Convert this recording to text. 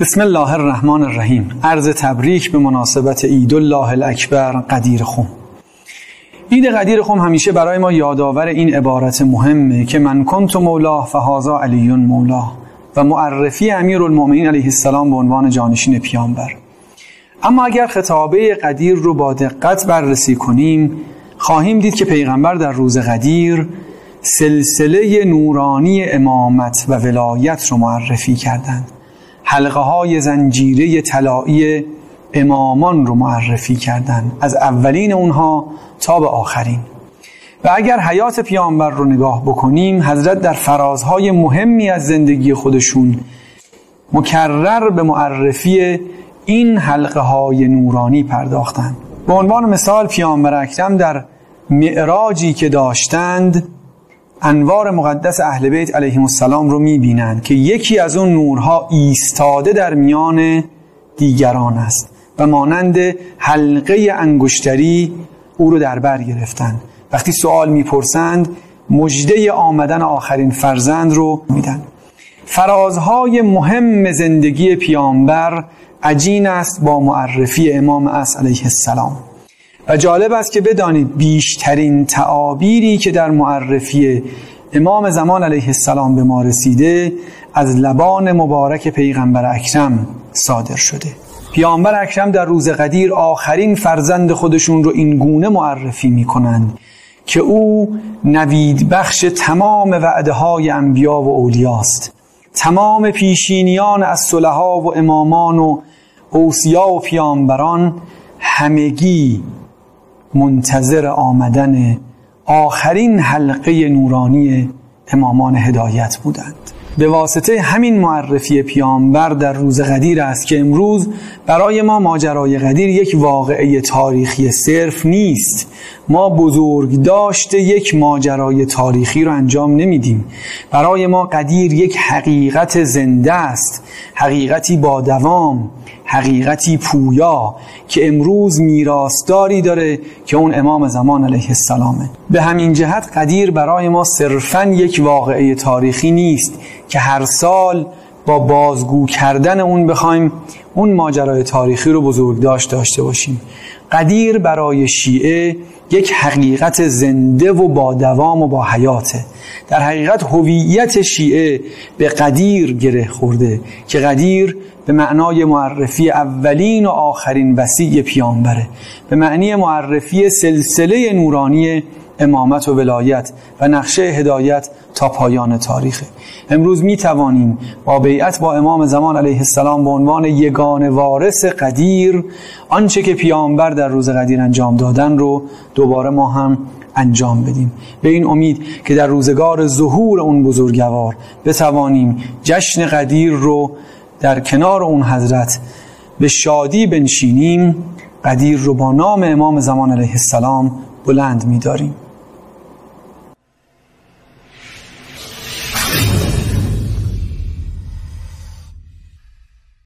بسم الله الرحمن الرحیم. عرض تبریک به مناسبت عید الله الاکبر قدیر خم. عید قدیر خم همیشه برای ما یادآور این عبارت مهمه که من کنت مولاه فهازا علی مولاه و معرفی امیر المؤمنین علیه السلام به عنوان جانشین پیامبر. اما اگر خطابه قدیر رو با دقت بررسی کنیم خواهیم دید که پیغمبر در روز قدیر سلسله نورانی امامت و ولایت رو معرفی کردند. حلقه های زنجیره طلایی امامان رو معرفی کردند از اولین اونها تا به آخرین. و اگر حیات پیامبر رو نگاه بکنیم حضرت در فرازهای مهمی از زندگی خودشون مکرر به معرفی این حلقه های نورانی پرداختند به عنوان مثال پیامبر اکرم در معراجی که داشتند انوار مقدس اهل بیت علیهم السلام رو می‌بینند که یکی از اون نورها ایستاده در میان دیگران است و مانند حلقه انگشتری او رو در بر گرفتند وقتی سوال می‌پرسند مجده آمدن آخرین فرزند رو میدن. فرازهای مهم زندگی پیامبر عجین است با معرفی امام اس علیه السلام. و جالب است که بدانید بیشترین تعابیری که در معرفی امام زمان علیه السلام به ما رسیده از لبان مبارک پیغمبر اکرم صادر شده. پیامبر اکرم در روز قدیر آخرین فرزند خودشون رو این گونه معرفی می کنند که او نوید بخش تمام وعده های انبیا و اولیاست تمام پیشینیان از صلحا و امامان و اوسیا و پیامبران همگی منتظر آمدن آخرین حلقه نورانی امامان هدایت بودند. به واسطه همین معرفی پیامبر در روز قدیر است که امروز برای ما ماجرای قدیر یک واقعه تاریخی صرف نیست. ما بزرگ داشته یک ماجرای تاریخی رو انجام نمیدیم. برای ما قدیر یک حقیقت زنده است حقیقتی با دوام حقیقتی پویا که امروز میراثداری داره که اون امام زمان علیه السلامه. به همین جهت قدیر برای ما صرفا یک واقعه تاریخی نیست که هر سال با بازگو کردن اون بخوایم اون ماجرای تاریخی رو بزرگ داشت داشته باشیم. قدیر برای شیعه یک حقیقت زنده و با دوام و با حیاته. در حقیقت هویت شیعه به قدیر گره خورده که قدیر به معنای معرفی اولین و آخرین وسیع پیامبره. به معنی معرفی سلسله نورانی امامت و ولایت و نقشه هدایت تا پایان تاریخ امروز می توانیم با بیعت با امام زمان علیه السلام به عنوان یگان وارث قدیر آنچه که پیامبر در روز قدیر انجام دادن رو دوباره ما هم انجام بدیم. به این امید که در روزگار ظهور اون بزرگوار بتوانیم جشن قدیر رو در کنار اون حضرت به شادی بنشینیم قدیر رو با نام امام زمان علیه السلام بلند می‌داریم.